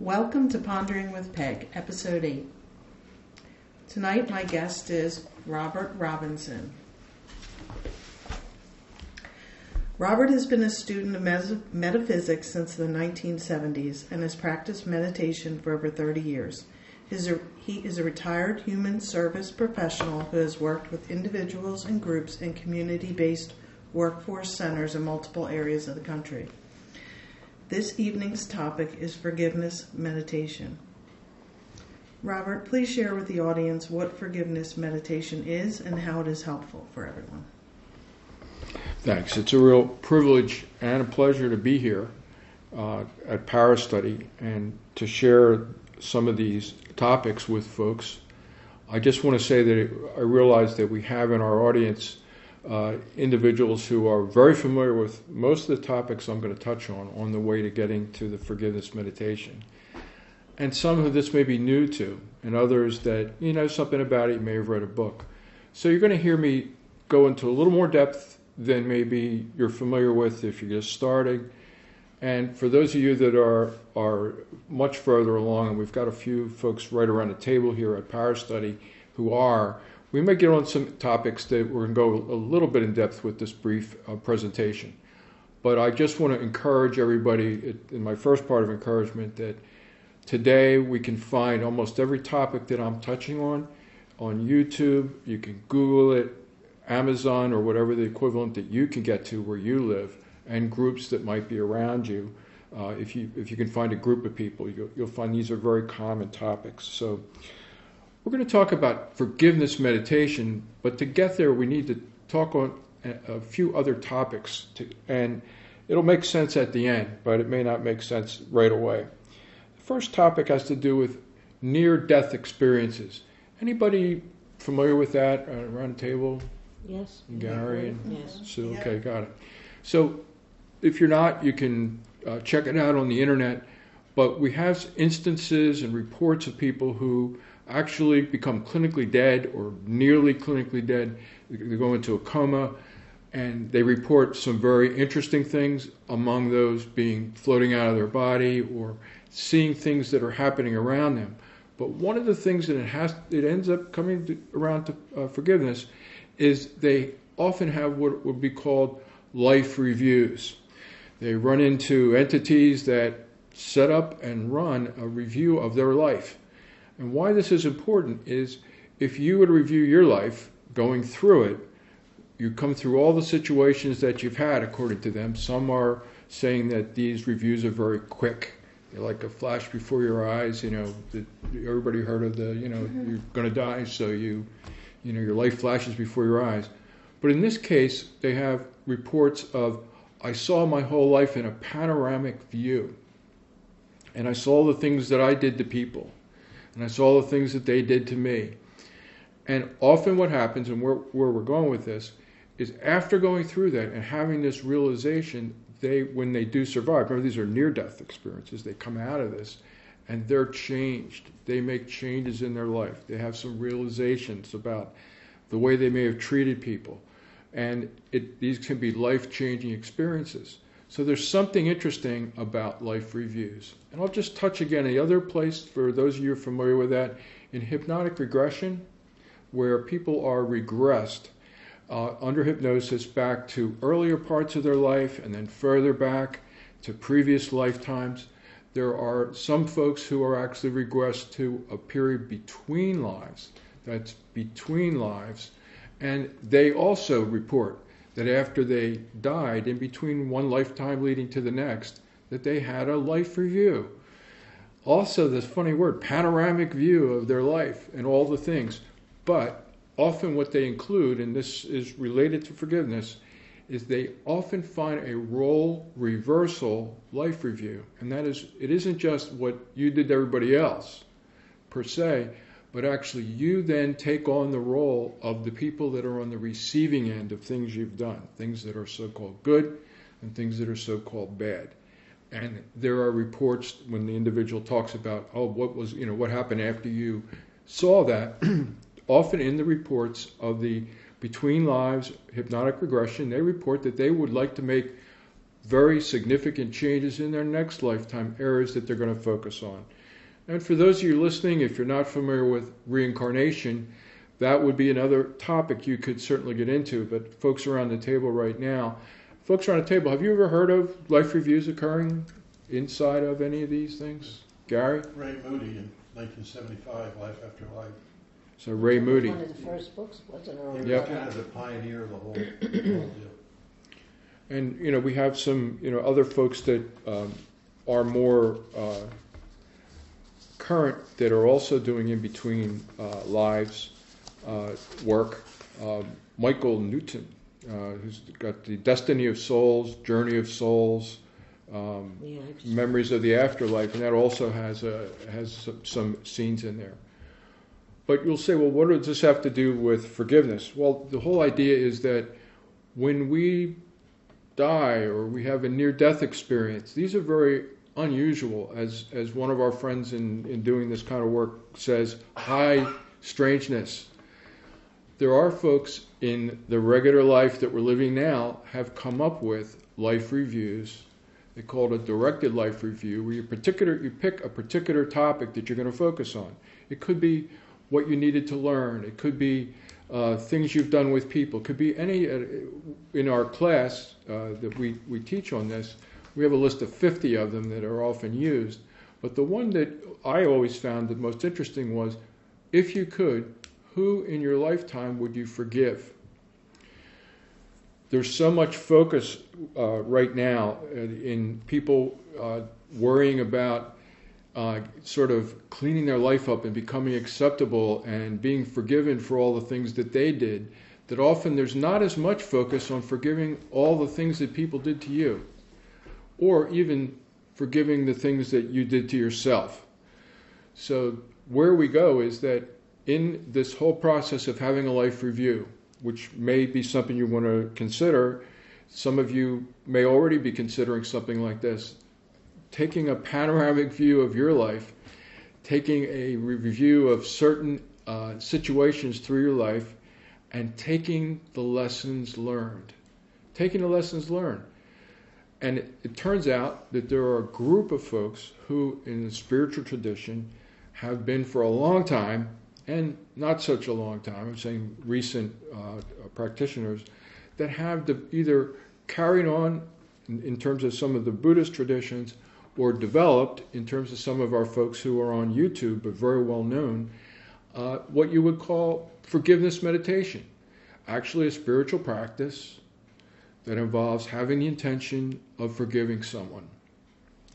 Welcome to Pondering with Peg, Episode 8. Tonight, my guest is Robert Robinson. Robert has been a student of metaphysics since the 1970s and has practiced meditation for over 30 years. He is a retired human service professional who has worked with individuals and groups in community based workforce centers in multiple areas of the country. This evening's topic is forgiveness meditation. Robert, please share with the audience what forgiveness meditation is and how it is helpful for everyone. Thanks. It's a real privilege and a pleasure to be here uh, at Para Study and to share some of these topics with folks. I just want to say that I realize that we have in our audience uh, individuals who are very familiar with most of the topics I'm going to touch on on the way to getting to the forgiveness meditation. And some who this may be new to, and others that you know something about it, you may have read a book. So you're going to hear me go into a little more depth than maybe you're familiar with if you're just starting. And for those of you that are are much further along, and we've got a few folks right around the table here at Power Study who are, we may get on some topics that we're going to go a little bit in depth with this brief uh, presentation. But I just want to encourage everybody in my first part of encouragement that today we can find almost every topic that I'm touching on on YouTube. You can Google it, Amazon, or whatever the equivalent that you can get to where you live, and groups that might be around you. Uh, if you if you can find a group of people, you'll, you'll find these are very common topics. So we're going to talk about forgiveness meditation, but to get there, we need to talk on a few other topics, to, and it'll make sense at the end, but it may not make sense right away. The first topic has to do with near-death experiences. Anybody familiar with that uh, around the table? Yes. Gary and Yes. Sue. Okay, got it. So, if you're not, you can uh, check it out on the internet. But we have instances and reports of people who actually become clinically dead or nearly clinically dead. They go into a coma, and they report some very interesting things, among those being floating out of their body or seeing things that are happening around them. But one of the things that it has, it ends up coming to, around to uh, forgiveness, is they often have what would be called life reviews. They run into entities that set up and run a review of their life. And why this is important is if you would review your life going through it, you come through all the situations that you've had according to them. Some are saying that these reviews are very quick. They're like a flash before your eyes. You know, the, everybody heard of the, you know, mm-hmm. you're going to die, so you, you know, your life flashes before your eyes. But in this case, they have reports of, I saw my whole life in a panoramic view. And I saw the things that I did to people and I saw the things that they did to me. And often what happens, and where, where we're going with this, is after going through that and having this realization, they when they do survive, remember these are near-death experiences, they come out of this and they're changed. They make changes in their life. They have some realizations about the way they may have treated people. And it, these can be life changing experiences. So there's something interesting about life reviews. And I'll just touch again the other place for those of you familiar with that in hypnotic regression, where people are regressed uh, under hypnosis back to earlier parts of their life and then further back to previous lifetimes. There are some folks who are actually regressed to a period between lives. That's between lives. And they also report that after they died, in between one lifetime leading to the next, that they had a life review. Also, this funny word, panoramic view of their life and all the things. But often, what they include, and this is related to forgiveness, is they often find a role reversal life review. And that is, it isn't just what you did to everybody else per se, but actually you then take on the role of the people that are on the receiving end of things you've done, things that are so called good and things that are so called bad. And there are reports when the individual talks about, oh, what was, you know, what happened after you saw that. Often in the reports of the between lives hypnotic regression, they report that they would like to make very significant changes in their next lifetime, areas that they're going to focus on. And for those of you listening, if you're not familiar with reincarnation, that would be another topic you could certainly get into. But folks around the table right now, folks around the table, have you ever heard of life reviews occurring inside of any of these things? Gary? Ray Moody in 1975, Life After Life. So Ray Moody. One of the first books, wasn't it? He was Yep. kind of the pioneer of the whole, whole deal. And you know, we have some you know other folks that um, are more uh, current that are also doing in between uh, lives uh, work. Um, Michael Newton, uh, who's got the Destiny of Souls, Journey of Souls, um, Yeah, Memories of the Afterlife, and that also has a, has some, some scenes in there. But you'll say, well, what does this have to do with forgiveness? Well, the whole idea is that when we die or we have a near death experience, these are very unusual. As, as one of our friends in, in doing this kind of work says, high strangeness. There are folks in the regular life that we're living now have come up with life reviews. They call it a directed life review, where you particular you pick a particular topic that you're going to focus on. It could be what you needed to learn. It could be uh, things you've done with people. It could be any. Uh, in our class uh, that we, we teach on this, we have a list of 50 of them that are often used. But the one that I always found the most interesting was, if you could, who in your lifetime would you forgive? There's so much focus uh, right now in people uh, worrying about uh, sort of cleaning their life up and becoming acceptable and being forgiven for all the things that they did, that often there's not as much focus on forgiving all the things that people did to you, or even forgiving the things that you did to yourself. So, where we go is that in this whole process of having a life review, which may be something you want to consider, some of you may already be considering something like this taking a panoramic view of your life, taking a review of certain uh, situations through your life, and taking the lessons learned. Taking the lessons learned. And it, it turns out that there are a group of folks who, in the spiritual tradition, have been for a long time, and not such a long time, I'm saying recent uh, practitioners, that have the, either carried on in, in terms of some of the Buddhist traditions or developed in terms of some of our folks who are on YouTube but very well known, uh, what you would call forgiveness meditation. Actually, a spiritual practice that involves having the intention of forgiving someone.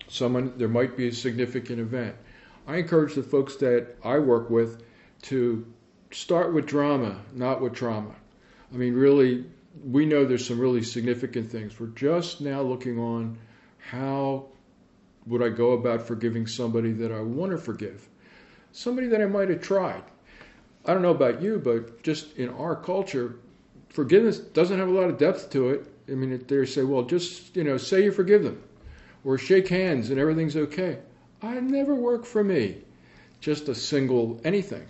Someone, there might be a significant event. I encourage the folks that I work with to start with drama, not with trauma. I mean, really, we know there's some really significant things. We're just now looking on how would I go about forgiving somebody that I want to forgive? Somebody that I might have tried. I don't know about you, but just in our culture, forgiveness doesn't have a lot of depth to it. I mean, they say, well, just, you know, say you forgive them or shake hands and everything's okay. I never work for me. Just a single anything.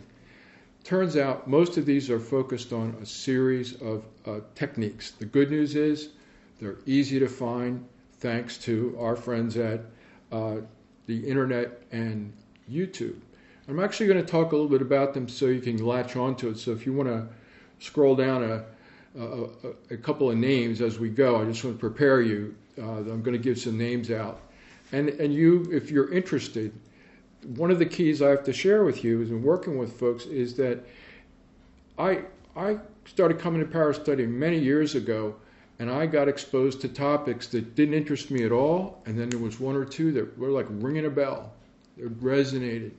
Turns out most of these are focused on a series of uh, techniques. The good news is they're easy to find thanks to our friends at uh, the internet and YouTube. I'm actually going to talk a little bit about them so you can latch onto it. So if you want to scroll down a, a, couple of names as we go, I just want to prepare you. Uh, I'm going to give some names out. And, and you, if you're interested, one of the keys I have to share with you is in working with folks is that I, I started coming to Power Study many years ago and I got exposed to topics that didn't interest me at all, and then there was one or two that were like ringing a bell. It resonated.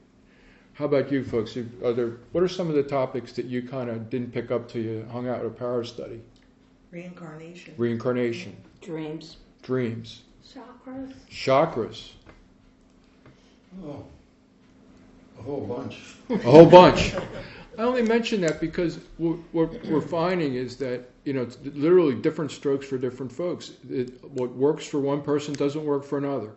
How about you folks? Are there, what are some of the topics that you kind of didn't pick up till you hung out at a power study? Reincarnation. Reincarnation, Dreams. dreams, Chakras. chakras, Oh, a whole bunch. a whole bunch. I only mention that because what, what we're finding is that you know it's literally different strokes for different folks. It, what works for one person doesn't work for another,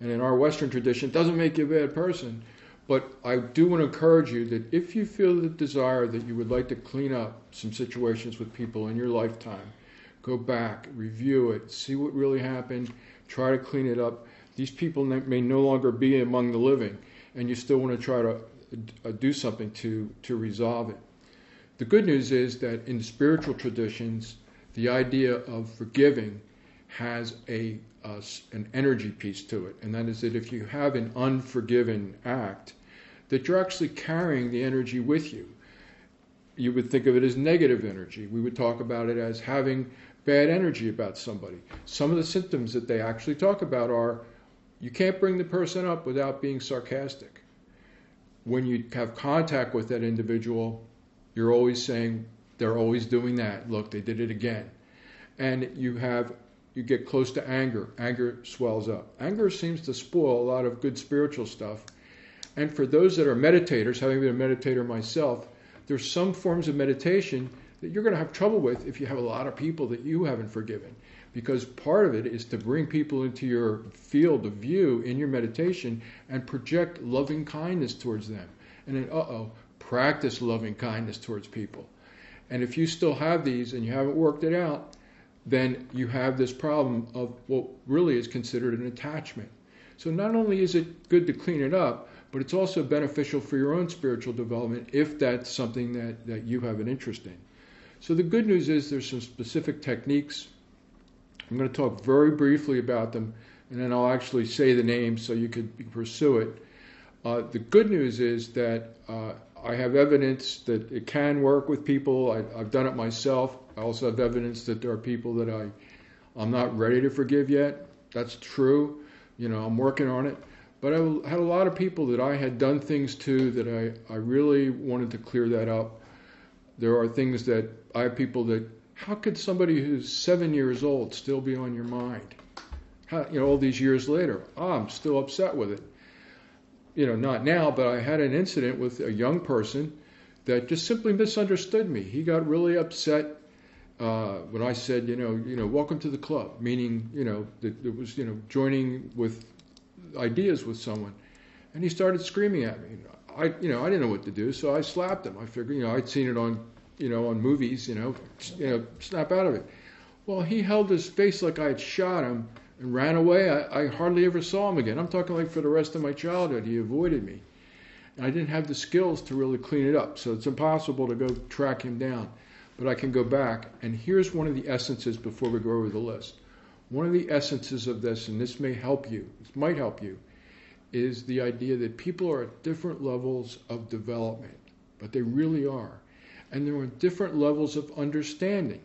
and in our Western tradition, it doesn't make you a bad person. But I do want to encourage you that if you feel the desire that you would like to clean up some situations with people in your lifetime, go back, review it, see what really happened, try to clean it up. These people may- no longer be among the living, and you still want to try to uh, do something to, to resolve it. The good news is that in spiritual traditions, the idea of forgiving has a uh, an energy piece to it, and that is that if you have an unforgiven act, that you're actually carrying the energy with you. You would think of it as negative energy. We would talk about it as having bad energy about somebody. Some of the symptoms that they actually talk about are you can't bring the person up without being sarcastic. When you have contact with that individual, you're always saying they're always doing that. Look, they did it again. And you have you get close to anger. Anger swells up. Anger seems to spoil a lot of good spiritual stuff. And for those that are meditators, having been a meditator myself, there's some forms of meditation that you're going to have trouble with if you have a lot of people that you haven't forgiven. Because part of it is to bring people into your field of view in your meditation and project loving kindness towards them. And then, uh oh, practice loving kindness towards people. And if you still have these and you haven't worked it out, then you have this problem of what really is considered an attachment. So not only is it good to clean it up, but it's also beneficial for your own spiritual development if that's something that, that you have an interest in. So the good news is there's some specific techniques. I'm going to talk very briefly about them, and then I'll actually say the names so you could pursue it. Uh, the good news is that uh, I have evidence that it can work with people. I, I've done it myself. I also have evidence that there are people that I, I'm not ready to forgive yet. That's true. You know, I'm working on it. But I had a lot of people that I had done things to that I, I really wanted to clear that up. There are things that I have people that, how could somebody who's seven years old still be on your mind? How, you know, all these years later, oh, I'm still upset with it. You know, not now, but I had an incident with a young person that just simply misunderstood me. He got really upset uh, when I said, you know, you know, welcome to the club, meaning, you know, that it was, you know, joining with ideas with someone, and he started screaming at me. I, you know, I didn't know what to do, so I slapped him. I figured, you know, I'd seen it on, you know, on movies, you know, you know, snap out of it. Well, he held his face like I had shot him and ran away. I, I hardly ever saw him again. I'm talking like for the rest of my childhood, he avoided me. And I didn't have the skills to really clean it up, so it's impossible to go track him down. But I can go back, and here's one of the essences before we go over the list. One of the essences of this, and this may help you, this might help you, is the idea that people are at different levels of development, but they really are. And they're on different levels of understanding,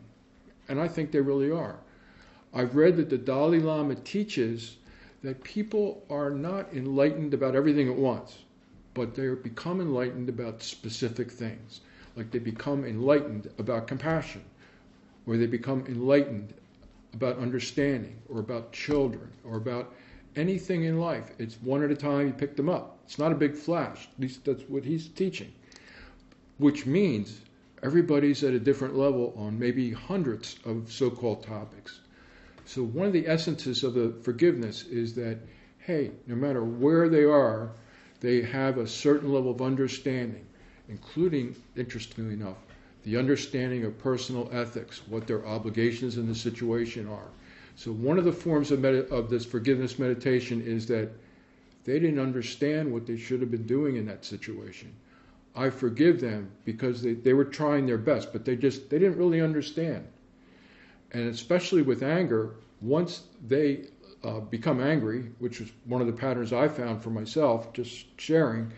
and I think they really are. I've read that the Dalai Lama teaches that people are not enlightened about everything at once, but they become enlightened about specific things. Like they become enlightened about compassion, or they become enlightened about understanding, or about children, or about anything in life. It's one at a time, you pick them up. It's not a big flash. At least that's what he's teaching. Which means everybody's at a different level on maybe hundreds of so called topics. So, one of the essences of the forgiveness is that, hey, no matter where they are, they have a certain level of understanding, including, interestingly enough, the understanding of personal ethics, what their obligations in the situation are. So, one of the forms of, med- of this forgiveness meditation is that they didn't understand what they should have been doing in that situation. I forgive them because they, they were trying their best, but they just they didn't really understand. And especially with anger, once they uh, become angry, which is one of the patterns I found for myself, just sharing,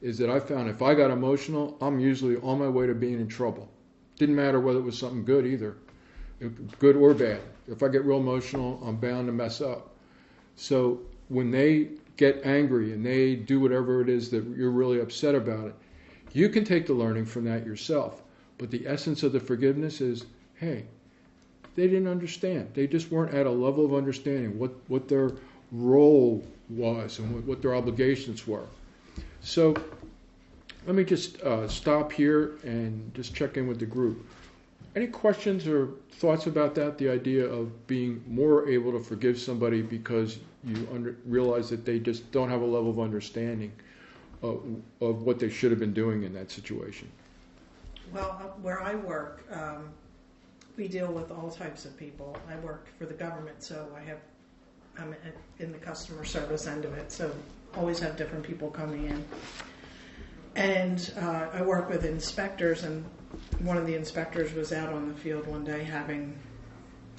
is that I found if I got emotional, I'm usually on my way to being in trouble. Didn't matter whether it was something good either, good or bad. If I get real emotional, I'm bound to mess up. So when they get angry and they do whatever it is that you're really upset about it, you can take the learning from that yourself. But the essence of the forgiveness is hey, they didn't understand. They just weren't at a level of understanding what, what their role was and what, what their obligations were. So let me just uh, stop here and just check in with the group. Any questions or thoughts about that? The idea of being more able to forgive somebody because you under, realize that they just don't have a level of understanding of, of what they should have been doing in that situation. Well, uh, where I work, um, we deal with all types of people. I work for the government, so I have I'm in the customer service end of it, so always have different people coming in. And uh, I work with inspectors, and one of the inspectors was out on the field one day having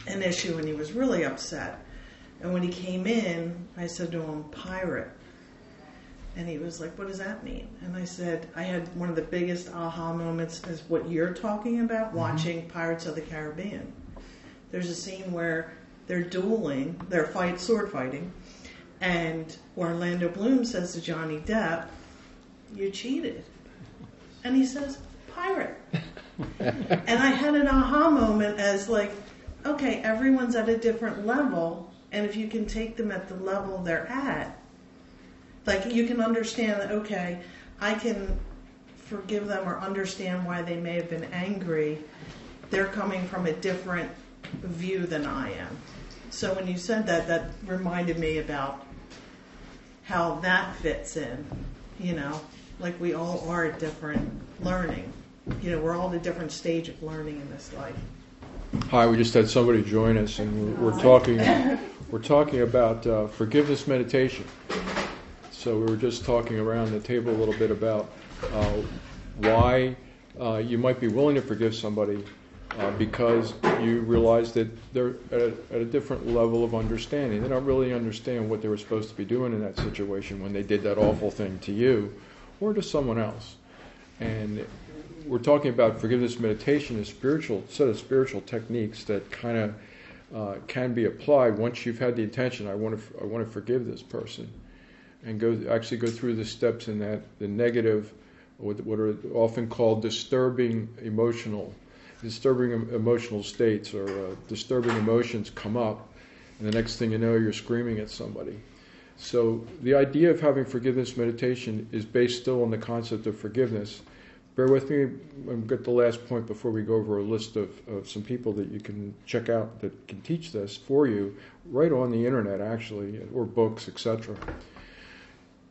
an issue, and he was really upset. And when he came in, I said to him, "Pirate." And he was like, What does that mean? And I said, I had one of the biggest aha moments is what you're talking about Mm-hmm. watching Pirates of the Caribbean. There's a scene where they're dueling, they're fight sword fighting, and Orlando Bloom says to Johnny Depp, You cheated. And he says, Pirate. and I had an aha moment as like, okay, everyone's at a different level, and if you can take them at the level they're at, like you can understand that okay i can forgive them or understand why they may have been angry they're coming from a different view than i am so when you said that that reminded me about how that fits in you know like we all are at different learning you know we're all at a different stage of learning in this life Hi, we just had somebody join us, and we're, we're talking. We're talking about uh, forgiveness meditation. So we were just talking around the table a little bit about uh, why uh, you might be willing to forgive somebody uh, because you realize that they're at a, at a different level of understanding. They don't really understand what they were supposed to be doing in that situation when they did that awful thing to you or to someone else. And we're talking about forgiveness meditation, a spiritual set of spiritual techniques that kind of uh, can be applied once you've had the intention. I want to I want to forgive this person, and go actually go through the steps in that the negative, what, what are often called disturbing emotional, disturbing emotional states or uh, disturbing emotions come up, and the next thing you know, you're screaming at somebody. So the idea of having forgiveness meditation is based still on the concept of forgiveness. Bear with me and get the last point before we go over a list of, of some people that you can check out that can teach this for you right on the internet, actually, or books, etc.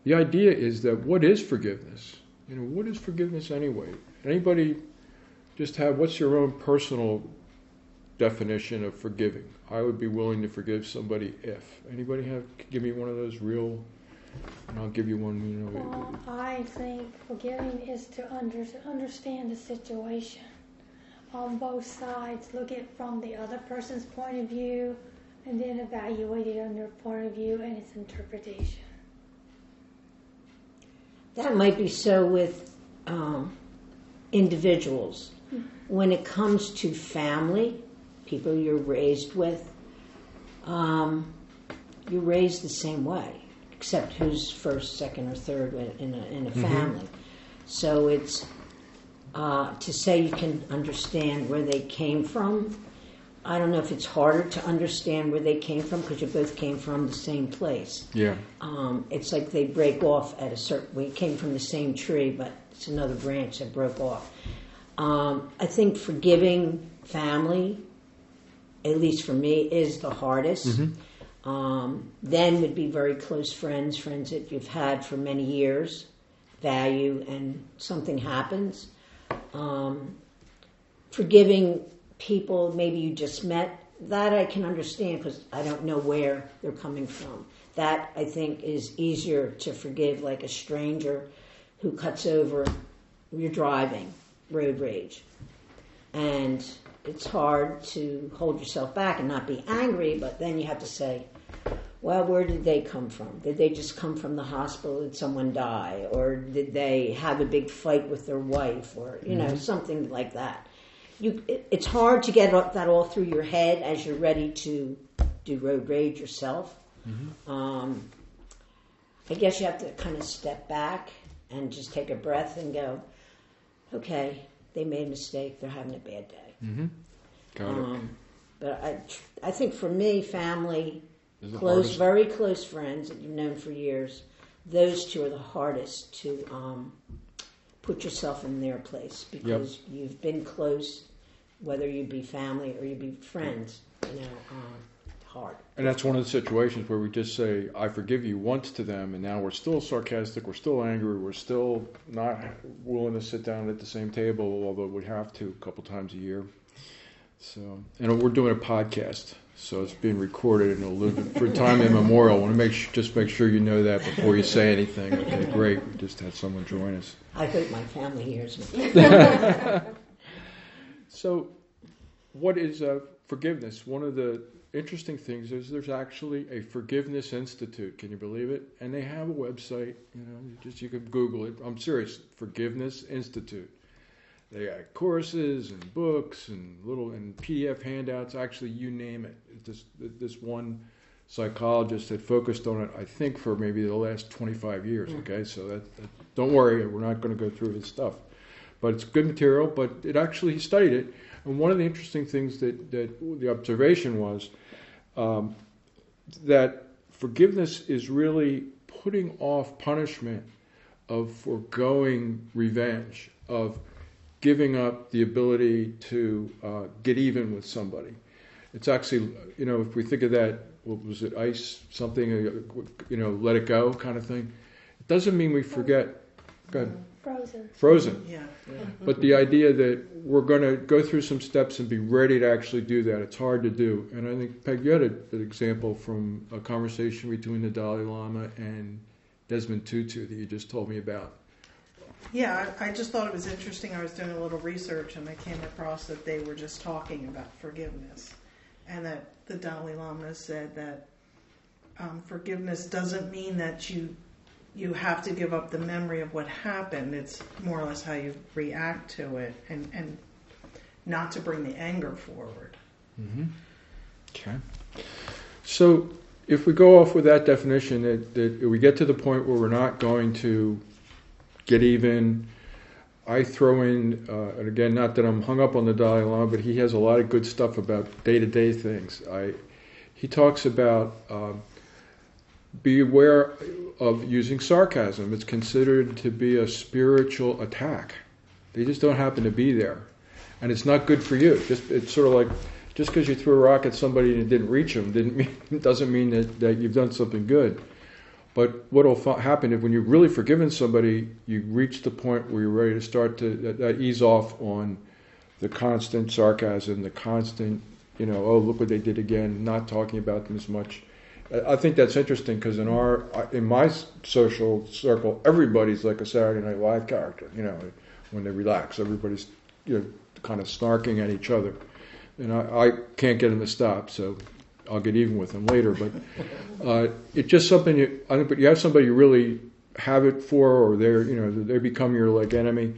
The idea is that what is forgiveness? You know, what is forgiveness anyway? Anybody just have what's your own personal definition of forgiving? I would be willing to forgive somebody if. Anybody have give me one of those real and I'll give you one, you know. Well, I think forgiving is to under, understand the situation on both sides, look at from the other person's point of view, and then evaluate it on your point of view and its interpretation. That might be so with um, individuals. When it comes to family, people you're raised with, um, you're raised the same way, except who's first, second, or third in a, in a family. So it's uh, to say you can understand where they came from. I don't know if it's harder to understand where they came from because you both came from the same place. Yeah. Um, it's like they break off at a certain. We came from the same tree, but it's another branch that broke off. Um, I think forgiving family, at least for me, is the hardest. Um, then would be very close friends, friends that you've had for many years, value, and something happens. Um, forgiving people maybe you just met, that I can understand because I don't know where they're coming from. That I think is easier to forgive, like a stranger who cuts over. You're driving, road rage, and it's hard to hold yourself back and not be angry. But then you have to say, well, where did they come from? Did they just come from the hospital? Did someone die? Or did they have a big fight with their wife? Or, you know, something like that. You, it, it's hard to get that all through your head as you're ready to do road rage yourself. Um, I guess you have to kind of step back and just take a breath and go, okay, they made a mistake. They're having a bad day. Mm-hmm. Got it. Um, but I, I think for me, family, close, hardest- very close friends that you've known for years, those two are the hardest to um, put yourself in their place because you've been close, whether you be family or you be friends. You know, um, hard. And that's one of the situations where we just say, I forgive you once to them, and now we're still sarcastic, we're still angry, we're still not willing to sit down at the same table, although we have to a couple times a year. So, and we're doing a podcast, so it's being recorded and it'll live for time immemorial. I want to make sure, just make sure you know that before you say anything. Okay, great. We just had someone join us. I hope my family hears me. So, what is uh, forgiveness? One of the interesting things is there's actually a forgiveness institute. Can you believe it? And they have a website. You know, you just you can Google it. I'm serious. Forgiveness Institute. They got courses and books and little and PDF handouts. Actually, you name it. This this one psychologist had focused on it. I think for maybe the last 25 years. Hmm. Okay, so that, that don't worry, we're not going to go through his stuff but it's good material. But it actually he studied it, and one of the interesting things that that the observation was um, that forgiveness is really putting off punishment, of foregoing revenge, of giving up the ability to uh, get even with somebody. It's actually, you know, if we think of that, what was it, ice, something, uh, you know, let it go kind of thing. It doesn't mean we forget. Go ahead. Frozen. Frozen. Yeah. But the idea that we're going to go through some steps and be ready to actually do that, it's hard to do. And I think, Peg, you had a, an example from a conversation between the Dalai Lama and Desmond Tutu that you just told me about. Yeah, I, I just thought it was interesting. I was doing a little research and I came across that they were just talking about forgiveness, and that the Dalai Lama said that um, forgiveness doesn't mean that you you have to give up the memory of what happened. It's more or less how you react to it, and and not to bring the anger forward. Mm-hmm. Okay. So if we go off with that definition, that, that we get to the point where we're not going to get even. I throw in, uh, and again, not that I'm hung up on the Dalai Lama, but he has a lot of good stuff about day-to-day things. I, he talks about um, be aware of using sarcasm. It's considered to be a spiritual attack. They just don't happen to be there, and it's not good for you. Just it's sort of like just because you threw a rock at somebody and it didn't reach them didn't mean doesn't mean that, that you've done something good. But what will happen if when you've really forgiven somebody, you reach the point where you're ready to start to that, that ease off on the constant sarcasm, the constant, you know, oh look what they did again, not talking about them as much. I- think that's interesting because in our in my social circle, everybody's like a Saturday Night Live character. You know, when they relax, everybody's you know kind of snarking at each other, and I, I can't get them to stop. So I'll get even with them later. But uh, it's just something you, I think. But you have somebody you really have it for, or they're you know they become your like enemy.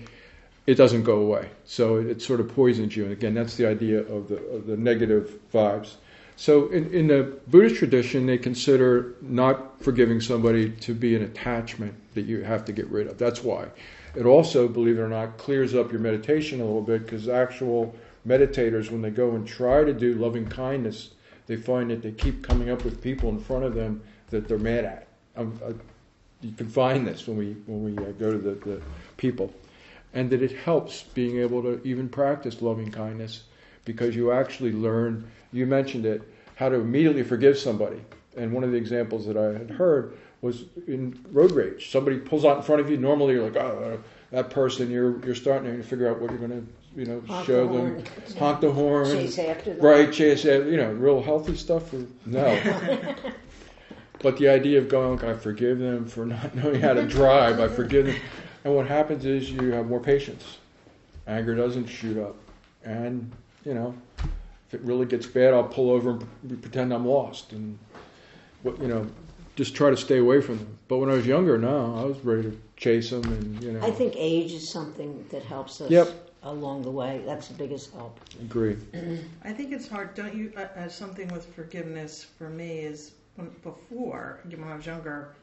It doesn't go away, so it, it sort of poisons you. And again, that's the idea of the of the negative vibes. So in, in the Buddhist tradition, they consider not forgiving somebody to be an attachment that you have to get rid of. That's why. It also, believe it or not, clears up your meditation a little bit because actual meditators, when they go and try to do loving kindness, they find that they keep coming up with people in front of them that they're mad at. Um, uh, you can find this when we when we uh, go to the, the people, and that it helps being able to even practice loving kindness because you actually learn. You mentioned it, how to immediately forgive somebody. And one of the examples that I had heard was in road rage. Somebody pulls out in front of you. Normally, you're like, oh, that person. You're you're starting to figure out what you're going to, you know, Honk show the them, horn. honk the horn, Chase after them. right? Chase, after- you know, real healthy stuff. Or, no. but the idea of going, I forgive them for not knowing how to drive. I forgive them, and what happens is you have more patience. Anger doesn't shoot up, and you know, if it really gets bad, I'll pull over and pretend I'm lost, and what you know, just try to stay away from them. But when I was younger, no, I was ready to chase them, and you know, I think age is something that helps us Yep. along the way. That's the biggest help. agree. I think it's hard, don't you? Uh, uh, something with forgiveness for me is when, before, when I was younger,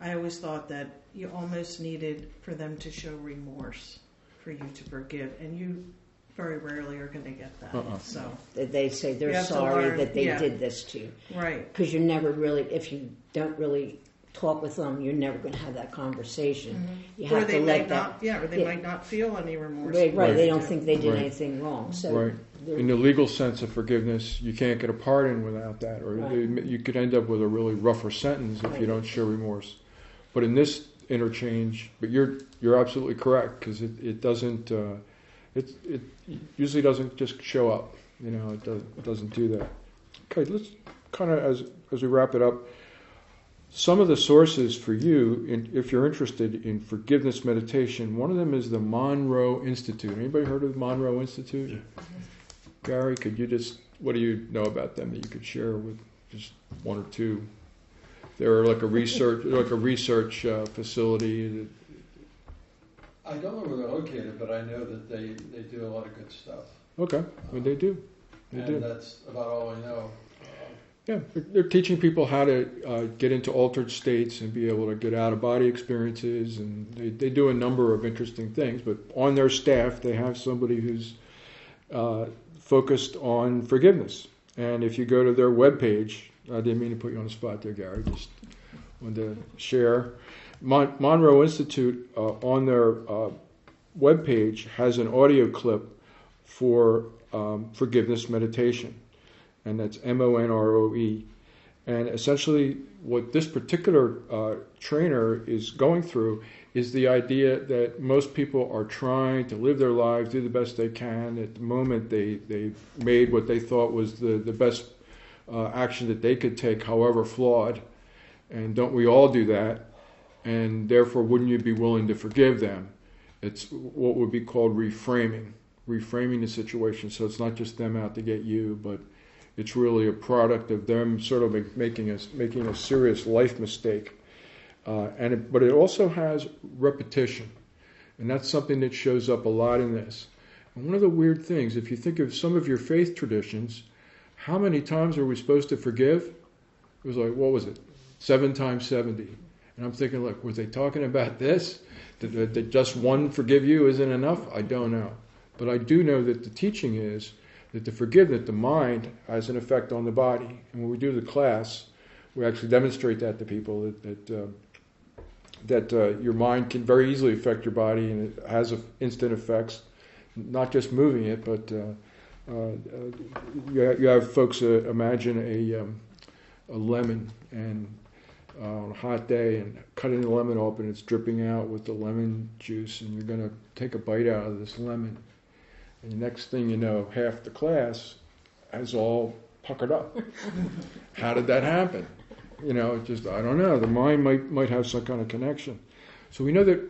I always thought that you almost needed for them to show remorse for you to forgive, and you very rarely are going to get that. Uh-uh. So, they say You they're have to sorry learn, that they yeah. did this to you. right. Because you're never really, if you don't really talk with them, you're never going to have that conversation. You or have they to might let that. not, yeah, or they yeah. might not feel any remorse. Right, right. for They don't think they did Right. anything wrong. So Right. they're- In the legal sense of forgiveness, you can't get a pardon without that, or Right. you could end up with a really rougher sentence if you Right. don't show remorse. But in this interchange, but you're you're absolutely correct because it it doesn't uh, it it usually doesn't just show up. You know, it, does, it doesn't do that. Okay, let's kind of as as we wrap it up. Some of the sources for you, in, if you're interested in forgiveness meditation, one of them is the Monroe Institute. Anybody heard of the Monroe Institute? Gary, could you just what do you know about them that you could share with just one or two? They're like a research like a research uh, facility. I don't know where they're located, but I know that they, they do a lot of good stuff. Okay, well, they do. They and do. that's about all I know. Yeah, they're, they're teaching people how to uh, get into altered states and be able to get out of body experiences, and they, they do a number of interesting things. But on their staff, they have somebody who's uh, focused on forgiveness. And if you go to their webpage, I didn't mean to put you on the spot there, Gary. Just wanted to share. Mon- Monroe Institute uh, on their uh, webpage has an audio clip for um, forgiveness meditation and that's M O N R O E. And essentially, what this particular uh, trainer is going through is the idea that most people are trying to live their lives, do the best they can. At the moment, they they've made what they thought was the the best uh, action that they could take, however flawed. And don't we all do that? And therefore, wouldn't you be willing to forgive them? It's what would be called reframing, reframing the situation. So it's not just them out to get you, but it's really a product of them sort of making a making a serious life mistake, uh, and it, but it also has repetition, and that's something that shows up a lot in this. And one of the weird things, if you think of some of your faith traditions, how many times are we supposed to forgive? It was like what was it, seven times seventy, and I'm thinking, look, were they talking about this? That, that just one forgive you isn't enough? I don't know, but I do know that the teaching is that the forgiveness, the mind, has an effect on the body. And when we do the class, we actually demonstrate that to people that that, uh, that uh, your mind can very easily affect your body, and it has instant effects, not just moving it, but uh, uh, you, have, you have folks uh, imagine a um, a lemon and uh, on a hot day and cutting the lemon open, it's dripping out with the lemon juice, and you're going to take a bite out of this lemon and the next thing you know, half the class has all puckered up. How did that happen? You know, it just I don't know. The mind might might have some kind of connection. So we know that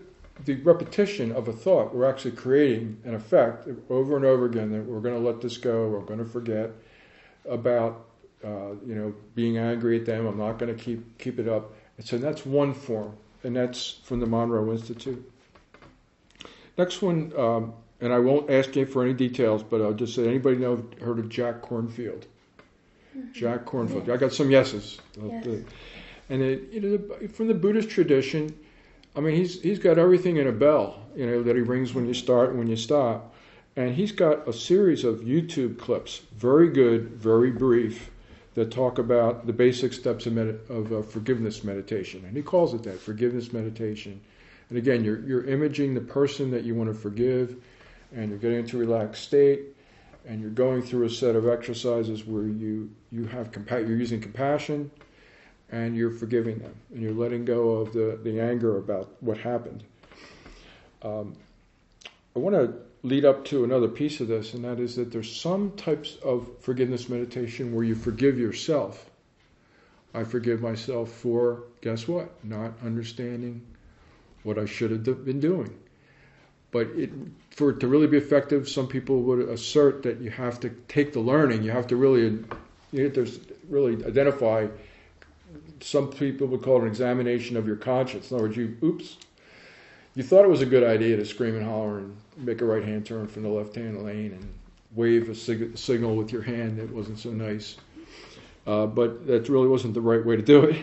the repetition of a thought, we're actually creating an effect over and over again that we're going to let this go, we're going to forget about, uh, you know, being angry at them. I'm not going to keep keep it up. And so that's one form, and that's from the Monroe Institute. Next one, um, and I won't ask you for any details, but I'll just say, anybody know heard of Jack Kornfield? Jack Kornfield. I got some yeses. Yes. And it, you know, from the Buddhist tradition, I mean, he's he's got everything in a bell, you know, that he rings when you start and when you stop, and he's got a series of YouTube clips, very good, very brief, that talk about the basic steps of, med- of uh, forgiveness meditation, and he calls it that, forgiveness meditation. And again, you're you're imaging the person that you want to forgive, and you're getting into a relaxed state, and you're going through a set of exercises where you you have compa- you're using compassion, and you're forgiving them, and you're letting go of the the anger about what happened. Um, I want to lead up to another piece of this, and that is that there's some types of forgiveness meditation where you forgive yourself. I forgive myself for guess what? Not understanding what I should have been doing. But it, for it to really be effective, some people would assert that you have to take the learning. You have to really, you have to really identify. Some people would call it an examination of your conscience. In other words, you, oops, you thought it was a good idea to scream and holler and make a right hand turn from the left hand lane and wave a sig- signal with your hand that wasn't so nice. Uh, but that really wasn't the right way to do it.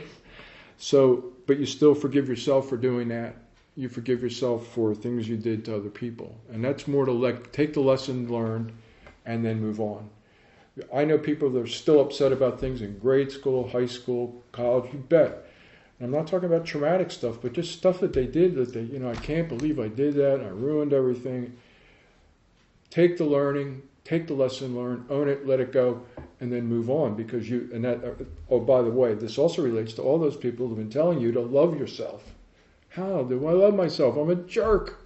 So, but you still forgive yourself for doing that. You forgive yourself for things you did to other people, and that's more to let take the lesson learned and then move on. I know people that are still upset about things in grade school, high school, college. You bet. And I'm not talking about traumatic stuff, but just stuff that they did that they, you know, I can't believe I did that. I ruined everything. Take the learning, take the lesson learned, own it, let it go, and then move on. Because you, and that, uh, oh, by the way, this also relates to all those people who've been telling you to love yourself. How do I love myself? I'm a jerk.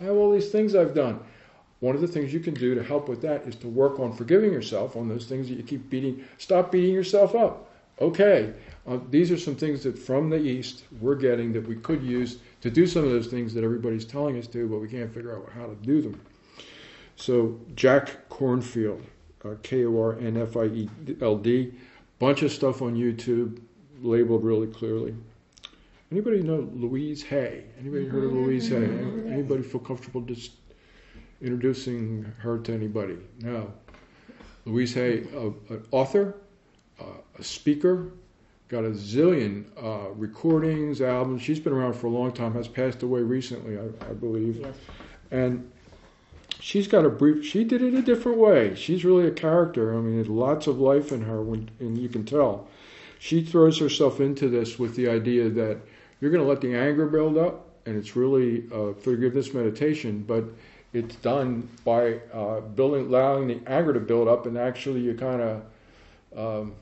I have all these things I've done. one of the things you can do to help with that is to work on forgiving yourself on those things that you keep beating. Stop beating yourself up. Okay, uh, these are some things that from the East we're getting that we could use to do some of those things that everybody's telling us to, but we can't figure out how to do them. So, Jack Kornfield, uh, K O R N F I E L D, bunch of stuff on YouTube labeled really clearly. Anybody know Louise Hay? Anybody heard of Louise Hay? Anybody feel comfortable just introducing her to anybody? No. Louise Hay, uh, an author, uh, a speaker, got a zillion uh, recordings, albums. She's been around for a long time. Has passed away recently, I, I believe. Yes. And she's got a brief. She did it a different way. She's really a character. I mean, there's lots of life in her, when, and you can tell. She throws herself into this with the idea that you're going to let the anger build up, and it's really a forgiveness meditation, but it's done by uh, building, allowing the anger to build up, and actually you kind of um,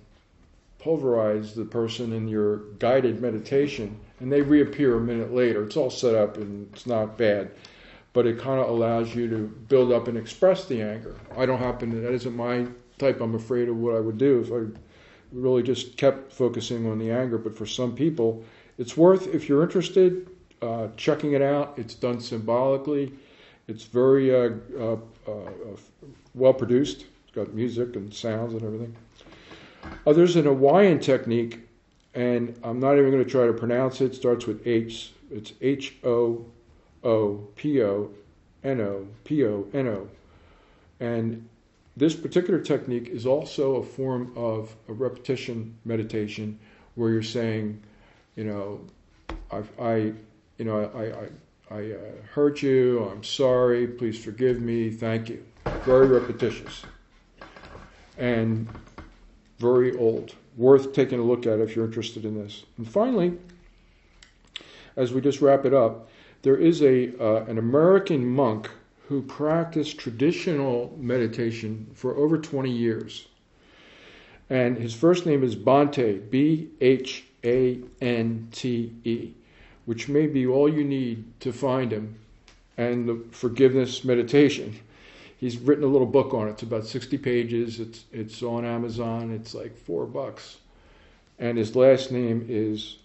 pulverize the person in your guided meditation, and they reappear a minute later. It's all set up, and it's not bad, but it kind of allows you to build up and express the anger. I don't happen to, that isn't my type. I'm afraid of what I would do if I really just kept focusing on the anger. But for some people, it's worth, if you're interested, uh, checking it out. It's done symbolically. It's very uh, uh, uh well produced. It's got music and sounds and everything. There's an Hawaiian technique, and I'm not even going to try to pronounce it. It starts with H. It's H O O P O N O P O N O. And this particular technique is also a form of a repetition meditation where you're saying, you know, I, I you know, I, I, I uh, hurt you. I'm sorry. Please forgive me. Thank you. Very repetitious and very old. Worth taking a look at if you're interested in this. And finally, as we just wrap it up, there is a uh, an American monk who practiced traditional meditation for over 20 years. And his first name is Bhante, B H A N T E, which may be all you need to find him and the forgiveness meditation. He's written a little book on it. It's about 60 pages. It's, it's on Amazon. It's like four bucks. And his last name is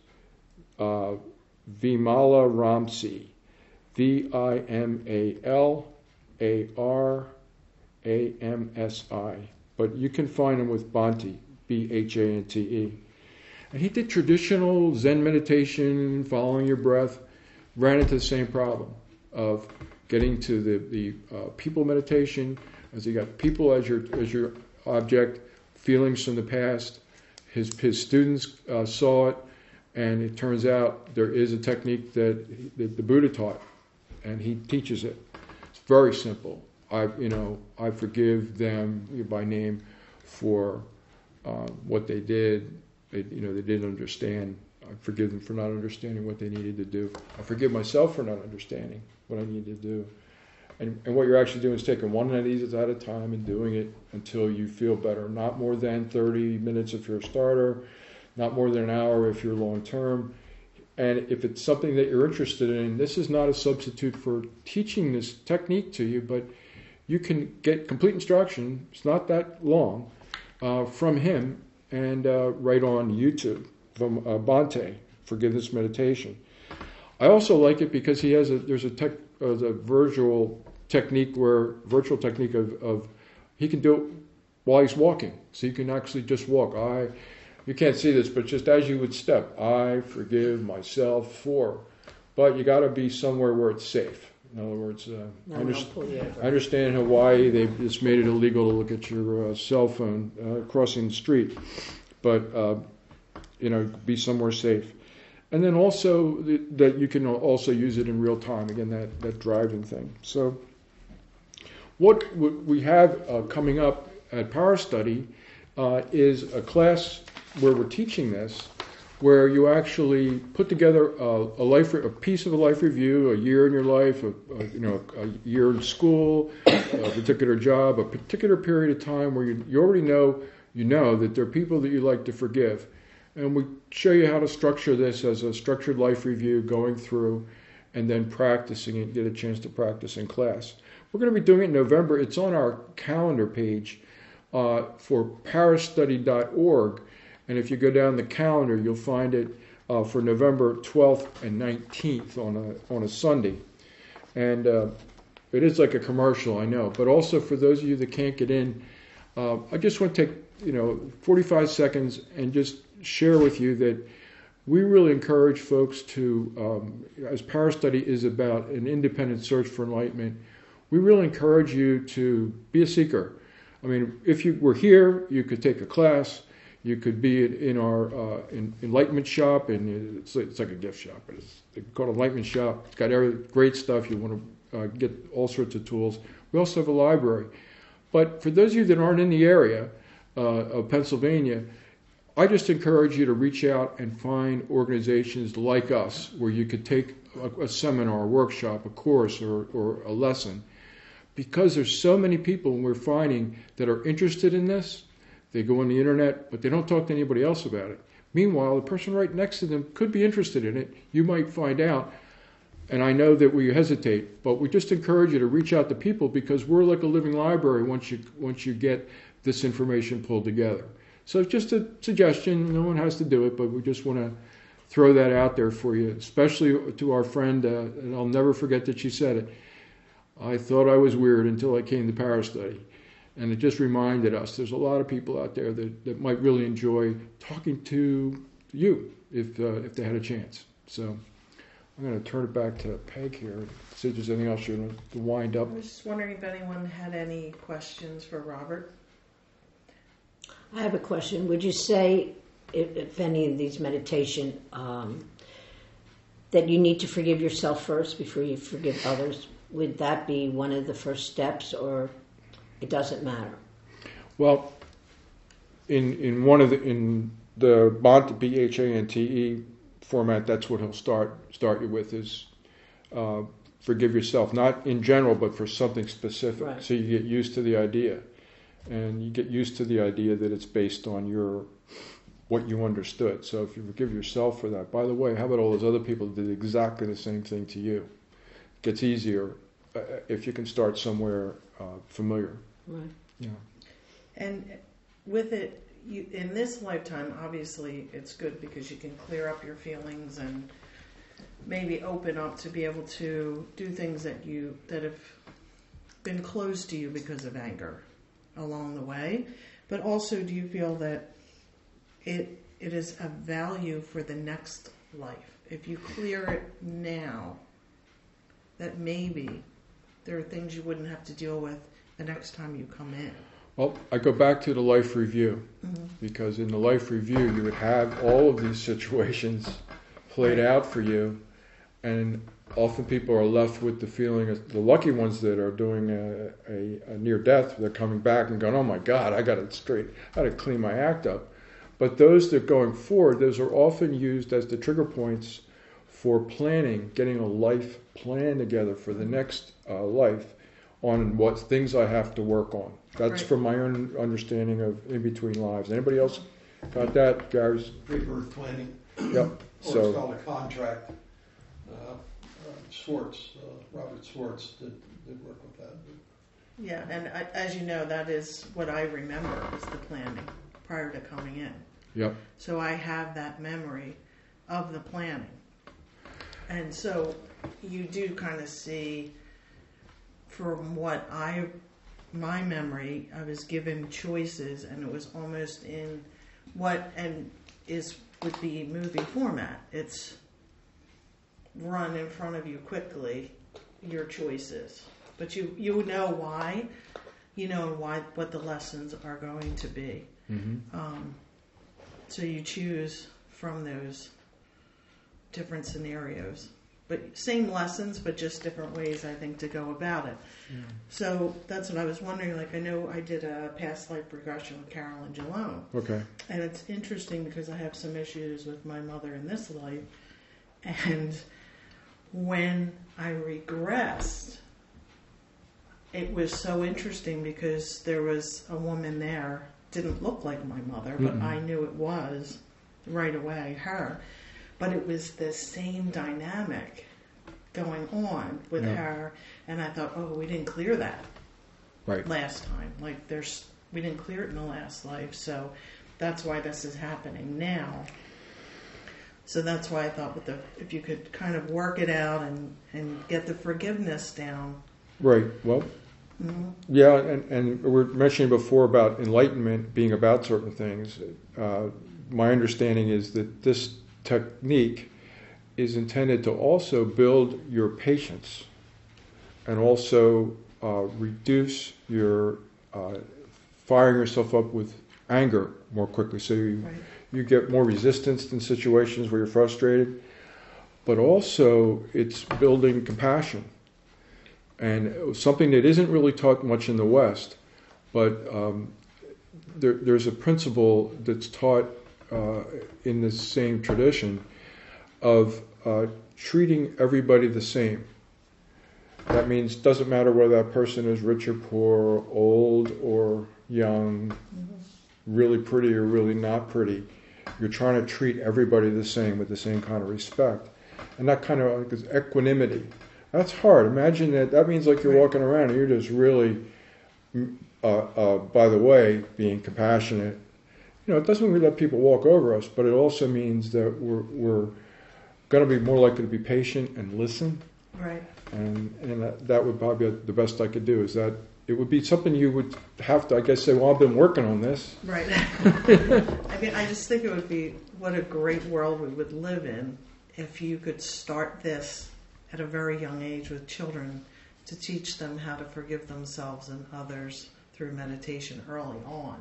uh, Vimalaramsi, V I M A L A R A M S I. But you can find him with Bhante, B H A N T E. And he did traditional Zen meditation, following your breath, ran into the same problem of getting to the, the uh, people meditation, as you got people as your, as your object, feelings from the past. His, his students uh, saw it, and it turns out there is a technique that, that the Buddha taught and he teaches it. It's very simple. I, you know, I forgive them by name for uh, what they did. They, you know, they didn't understand. I forgive them for not understanding what they needed to do. I forgive myself for not understanding what I needed to do. And, and what you're actually doing is taking one of these at a time and doing it until you feel better. Not more than 30 minutes if you're a starter, not more than an hour if you're long term. And if it's something that you're interested in, this is not a substitute for teaching this technique to you, but you can get complete instruction. It's not that long uh, from him and uh, right on YouTube uh, Bhante, Forgiveness Meditation. I also like it because he has a there's a tech uh, a virtual technique where virtual technique of, of he can do it while he's walking, so you can actually just walk. I you can't see this, but just as you would step, I forgive myself for. But you got to be somewhere where it's safe. In other words, uh, No, I, underst-. I understand in Hawaii they've just made it illegal to look at your uh, cell phone uh, crossing the street, but uh, you know, be somewhere safe. And then also th- that you can also use it in real time. Again, that that driving thing. So, what we have uh, coming up at Parastudy uh, is a class where we're teaching this, where you actually put together a, a life, a piece of a life review, a year in your life, a, a, you know, a year in school, a particular job, a particular period of time where you, you already know, you know that there are people that you like to forgive, and we show you how to structure this as a structured life review, going through, and then practicing it, get a chance to practice in class. We're going to be doing it in November. It's on our calendar page uh, for parastudy.org. And if you go down the calendar, you'll find it uh, for November 12th and 19th on a, on a Sunday. And uh, it is like a commercial, I know. But also for those of you that can't get in, uh, I just want to take you know 45 seconds and just share with you that we really encourage folks to, um, as Parastudy is about an independent search for enlightenment, we really encourage you to be a seeker. I mean, if you were here, you could take a class. You could be in our uh, in, enlightenment shop, and it's, it's like a gift shop. It's, it's called enlightenment shop. It's got every, great stuff. You want to uh, get all sorts of tools. We also have a library. But for those of you that aren't in the area uh, of Pennsylvania, I just encourage you to reach out and find organizations like us where you could take a, a seminar, a workshop, a course, or, or a lesson. Because there's so many people we're finding that are interested in this, they go on the internet, but they don't talk to anybody else about it. Meanwhile, the person right next to them could be interested in it. You might find out. And I know that we hesitate, but we just encourage you to reach out to people because we're like a living library once you once you get this information pulled together. So just a suggestion. No one has to do it, but we just want to throw that out there for you, especially to our friend. Uh, and I'll never forget that she said it. I thought I was weird until I came to Parastudy. And it just reminded us there's a lot of people out there that, that might really enjoy talking to you if, uh, if they had a chance. So I'm going to turn it back to Peg here, see if there's anything else you want to wind up. I was just wondering if anyone had any questions for Robert. I have a question. Would you say, if, if any of these meditation, um, that you need to forgive yourself first before you forgive others? Would that be one of the first steps, or it doesn't matter? Well, in in one of the in the Bhante B H A N T E format, that's what he'll start start you with is uh, forgive yourself, not in general, but for something specific. Right. So you get used to the idea, and you get used to the idea that it's based on your what you understood. So if you forgive yourself for that, by the way, how about all those other people that did exactly the same thing to you? It gets easier uh, if you can start somewhere uh, familiar. Right. Yeah. And with it, you, in this lifetime, obviously, it's good because you can clear up your feelings and maybe open up to be able to do things that you that have been closed to you because of anger along the way. But also, do you feel that it it is a value for the next life? If you clear it now, that maybe there are things you wouldn't have to deal with the next time you come in. Well, I go back to the life review Mm-hmm. because in the life review, you would have all of these situations played out for you, and often people are left with the feeling of the lucky ones that are doing a, a, a near death, they're coming back and going, "Oh my God, I got it straight, I got to clean my act up." But those that are going forward, those are often used as the trigger points for planning, getting a life plan together for the next uh, life on what things I have to work on. That's Right. from my own understanding of in between lives. Anybody else got that? Gary's. Rebirth planning, Yep. or it's So called a contract. Uh, Schwartz, uh, Robert Schwartz did, did work with that. Yeah, and I, as you know, that is what I remember is the planning prior to coming in. yep. So I have that memory of the planning. And so you do kind of see from what I my memory I was given choices and it was almost in what and is would be movie format. It's run in front of you quickly your choices. But you you know why. You know why what the lessons are going to be. hmm Um, so you choose from those different scenarios. But same lessons, but just different ways, I think, to go about it. So that's what I was wondering. Like, I know I did a past life regression with Carolyn Jalone. Okay. And it's interesting because I have some issues with my mother in this life. And when I regressed, it was so interesting because there was a woman there, didn't look like my mother, but Mm-mm. I knew it was right away her. But it was the same dynamic going on with Yeah. her, and I thought, oh, we didn't clear that Right. last time. Like there's, we didn't clear it in the last life, so that's why this is happening now. So that's why I thought with the, if you could kind of work it out and, and get the forgiveness down. Right. Well, Mhm. yeah, and, and we were mentioning before about enlightenment being about certain things. Uh, my understanding is that this technique is intended to also build your patience and also uh, reduce your uh, firing yourself up with anger more quickly. So you, Right. You get more resistance in situations where you're frustrated, but also it's building compassion. And something that isn't really taught much in the West, but um, there, there's a principle that's taught uh, in the same tradition of uh, treating everybody the same. That means doesn't matter whether that person is rich or poor, old or young, really pretty or really not pretty. You're trying to treat everybody the same with the same kind of respect, and that kind of like is equanimity. That's hard. Imagine that. That means like you're Right. walking around and you're just really, mm, uh, uh, by the way, being compassionate. You know, it doesn't mean we let people walk over us, but it also means that we're we're going to be more likely to be patient and listen Right. and and that, that would probably be the best I could do. Is that it would be something you would have to, I guess, say, well, I've been working on this. Right. I mean, I just think it would be what a great world we would live in if you could start this at a very young age with children to teach them how to forgive themselves and others through meditation early on.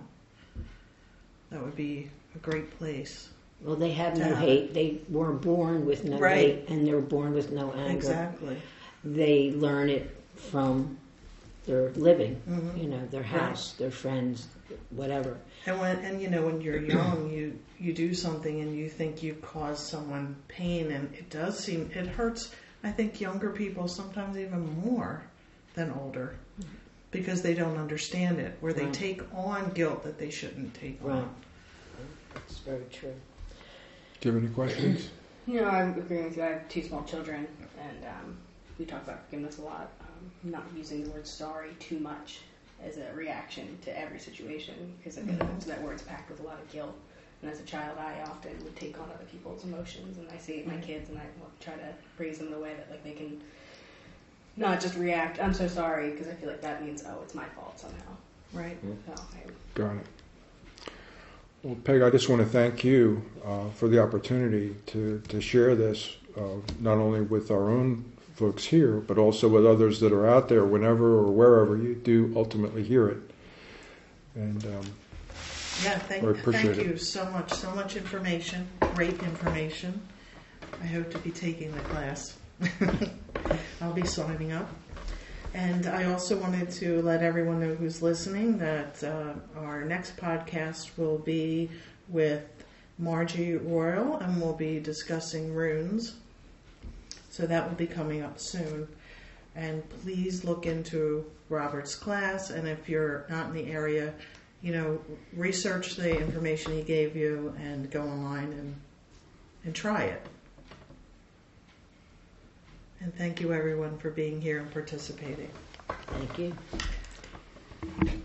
That would be a great place. Well, they have no hate. They were born with no Right. hate, and they were born with no anger. Exactly. They learn it from their living, Mhm. you know, their Right. house, their friends, whatever. And when and you know when you're young, you you do something and you think you've caused someone pain, and it does seem it hurts. I think younger people sometimes even more than older because they don't understand it, where they Right. take on guilt that they shouldn't take Right. on. That's very true. Do you have any questions? You know, I'm agreeing with you. I have two small children, and um, we talk about forgiveness a lot. Um, not using the word sorry too much as a reaction to every situation, because I feel Mhm. like that word's packed with a lot of guilt. And as a child, I often would take on other people's emotions, and I see it in my Mhm. kids, and I try to raise them the way that like they can not just react. I'm so sorry, because I feel like that means oh, it's my fault somehow. Right. So I, Got it. Well, Peg, I just want to thank you uh, for the opportunity to, to share this, uh, not only with our own folks here, but also with others that are out there whenever or wherever you do ultimately hear it. And um, Yeah. Thank, thank it. you so much. So much information. Great information. I hope to be taking the class. I'll be signing up. And I also wanted to let everyone know who's listening that uh, our next podcast will be with Margie Royal and we'll be discussing runes. So that will be coming up soon. And please look into Robert's class. And if you're not in the area, you know, research the information he gave you and go online and, and try it. And thank you everyone for being here and participating. Thank you.